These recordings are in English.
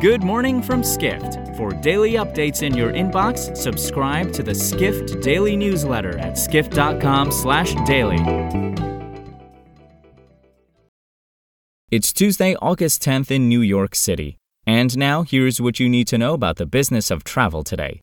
Good morning from Skift. For daily updates in your inbox, subscribe to the Skift Daily newsletter at skift.com/daily. It's Tuesday, August 10th in New York City. And now here's what you need to know about the business of travel today.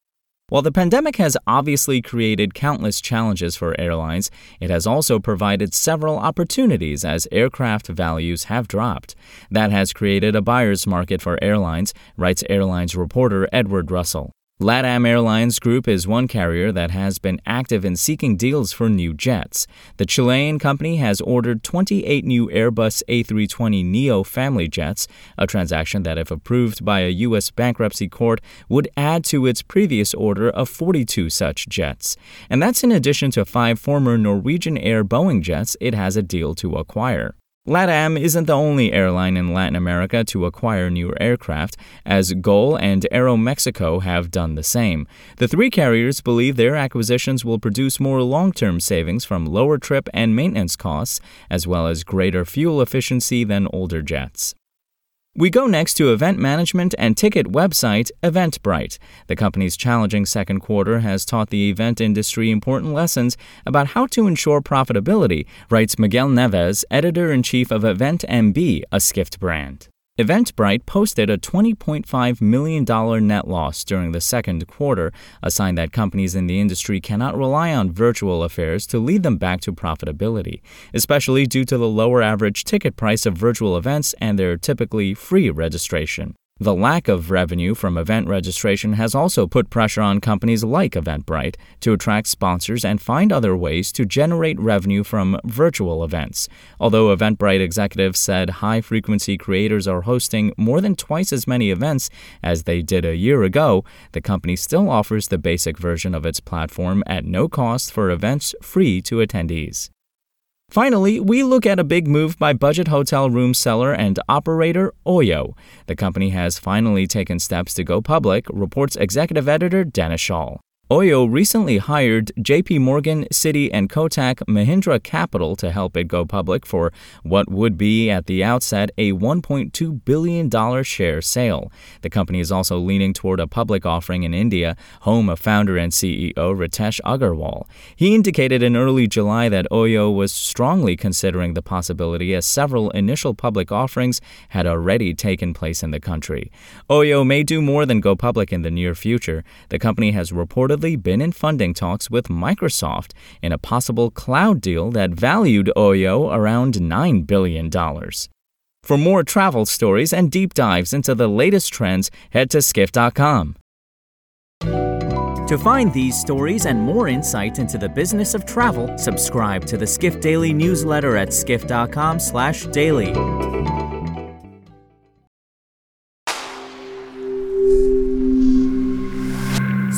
While the pandemic has obviously created countless challenges for airlines, it has also provided several opportunities as aircraft values have dropped. That has created a buyer's market for airlines, writes airlines reporter Edward Russell. LATAM Airlines Group is one carrier that has been active in seeking deals for new jets. The Chilean company has ordered 28 new Airbus A320neo family jets, a transaction that, if approved by a U.S. bankruptcy court, would add to its previous order of 42 such jets. And that's in addition to five former Norwegian Air Boeing jets it has a deal to acquire. LATAM isn't the only airline in Latin America to acquire new aircraft, as GOL and Aeromexico have done the same. The three carriers believe their acquisitions will produce more long term savings from lower trip and maintenance costs, as well as greater fuel efficiency than older jets. We go next to event management and ticket website Eventbrite. The company's challenging second quarter has taught the event industry important lessons about how to ensure profitability, writes Miguel Neves, editor in chief of Event MB, a Skift brand. Eventbrite posted a $20.5 million net loss during the second quarter, a sign that companies in the industry cannot rely on virtual affairs to lead them back to profitability, especially due to the lower average ticket price of virtual events and their typically free registration. The lack of revenue from event registration has also put pressure on companies like Eventbrite to attract sponsors and find other ways to generate revenue from virtual events. Although Eventbrite executives said high frequency creators are hosting more than twice as many events as they did a year ago, the company still offers the basic version of its platform at no cost for events free to attendees. Finally, we look at a big move by budget hotel room seller and operator Oyo. The company has finally taken steps to go public, reports executive editor Dennis Schaal. Oyo recently hired JP Morgan, Citi, and Kotak Mahindra Capital to help it go public for what would be at the outset a $1.2 billion share sale. The company is also leaning toward a public offering in India, home of founder and CEO Ritesh Agarwal. He indicated in early July that Oyo was strongly considering the possibility as several initial public offerings had already taken place in the country. Oyo may do more than go public in the near future. The company has reported reportedly been in funding talks with Microsoft in a possible cloud deal that valued Oyo around $9 billion. For more travel stories and deep dives into the latest trends, head to skift.com. To find these stories and more insight into the business of travel, subscribe to the Skift Daily newsletter at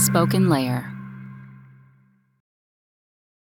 Spoken Layer.